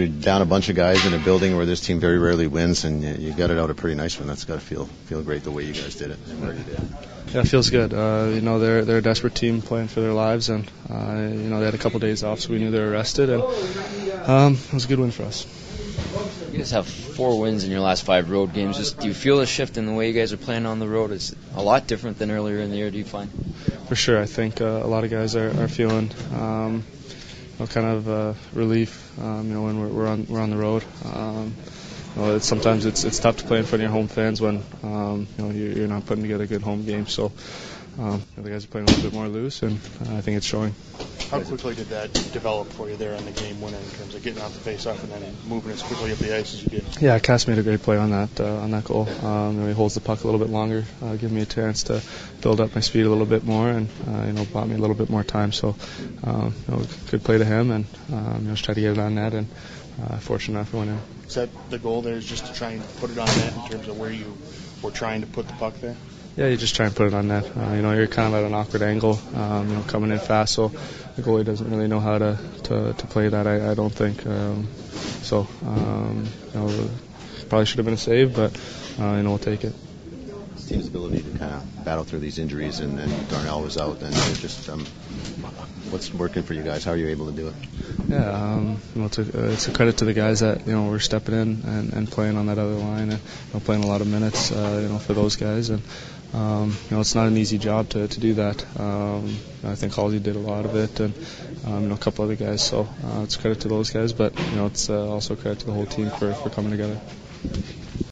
You're down a bunch of guys in a building where this team very rarely wins, and you got it out a pretty nice one. That's got to feel feel great the way you guys did it and where you did. Yeah, it feels good. Uh, you know, they're they're a desperate team playing for their lives, and uh, you know they had a couple of days off, so we knew they were rested, and um, it was a good win for us. You guys have four wins in your last five road games. Just, do you feel a shift in the way you guys are playing on the road? Is a lot different than earlier in the year? Do you find? For sure, I think uh, a lot of guys are, are feeling. Um, know, kind of uh, relief, um, you know, when we're, we're, on we're on the road. Um, you know, it's, sometimes it's it's tough to play in front of your home fans when um, you know you're, you're not putting together a good home games. So um, the guys are playing a little bit more loose, and uh, I think it's showing. How quickly did that develop for you there on the game winner in terms of getting off the face-off and then moving as quickly up the ice as you did? Yeah, Cass made a great play on that uh, on that goal. Um, you know, he holds the puck a little bit longer, uh, giving me a chance to build up my speed a little bit more, and uh, you know, bought me a little bit more time. So, um, you know, good play to him, and um, you know, just try to get it on net, and uh, fortunate enough to win it. Is that the goal there? Is just to try and put it on net in terms of where you were trying to put the puck there? Yeah, you just try and put it on net. Uh, you know, you're kind of at an awkward angle, um, you know, coming in fast, so the goalie doesn't really know how to, to, to play that, I, I don't think. Um, so, um, you know, probably should have been a save, but, uh, you know, we'll take it. This team's ability to kind of battle through these injuries, and then Darnell was out, and just um, what's working for you guys? How are you able to do it? Yeah, um, you know, it's, a, uh, it's a credit to the guys that you know were stepping in and, and playing on that other line, and you know, playing a lot of minutes, uh, you know, for those guys, and um, you know, it's not an easy job to, to do that. Um, I think Halsey did a lot of it, and um, you know, a couple other guys. So uh, it's credit to those guys, but you know, it's uh, also credit to the whole team for, for coming together.